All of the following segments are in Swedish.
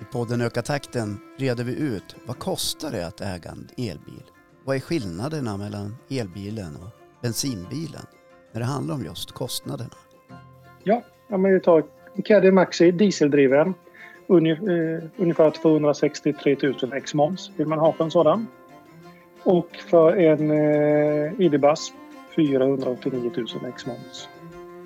I podden Öka takten reder vi ut vad kostar det att äga en elbil? Vad är skillnaderna mellan elbilen och bensinbilen när det handlar om just kostnaderna? Ja, om vi tar Caddy Maxi dieseldriven. Eh, ungefär 263 000 ex moms vill man ha för en sådan. Och för en ID-Buzz 489 000 ex moms.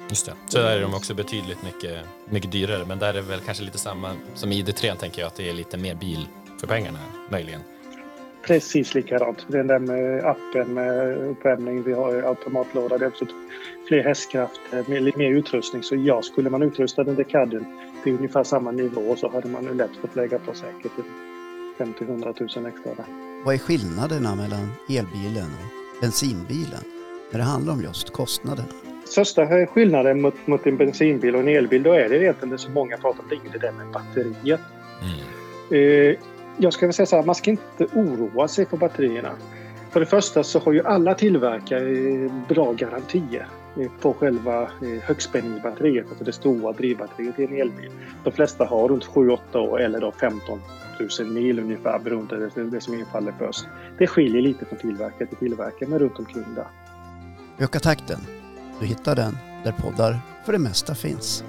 Just det. Så där är de också betydligt mycket, mycket dyrare. Men där är väl kanske lite samma som ID3 tänker jag att det är lite mer bil för pengarna möjligen. Precis likadant. Den där med appen med uppvärmning, vi har automatlåda, det är också fler hästkrafter, lite mer utrustning. Så ja, skulle man utrusta den till Cadden till ungefär samma nivå så hade man lätt fått lägga på säkert 50-100 000 extra där. Vad är skillnaderna mellan elbilen och bensinbilen när det handlar om just kostnaderna? Största skillnaden mot, mot en bensinbil och en elbil då är det egentligen det som många pratar om, det är det där med batteriet. Mm. Eh, jag ska väl säga så här, man ska inte oroa sig för batterierna. För det första så har ju alla tillverkare bra garantier på själva eh, högspänningsbatteriet, alltså det stora drivbatteriet i en elbil. De flesta har runt 7-8 år eller då 15 000 mil ungefär beroende på det som infaller först. Det skiljer lite från tillverkare till tillverkare men runt omkring där. Öka takten. Du hittar den där poddar för det mesta finns.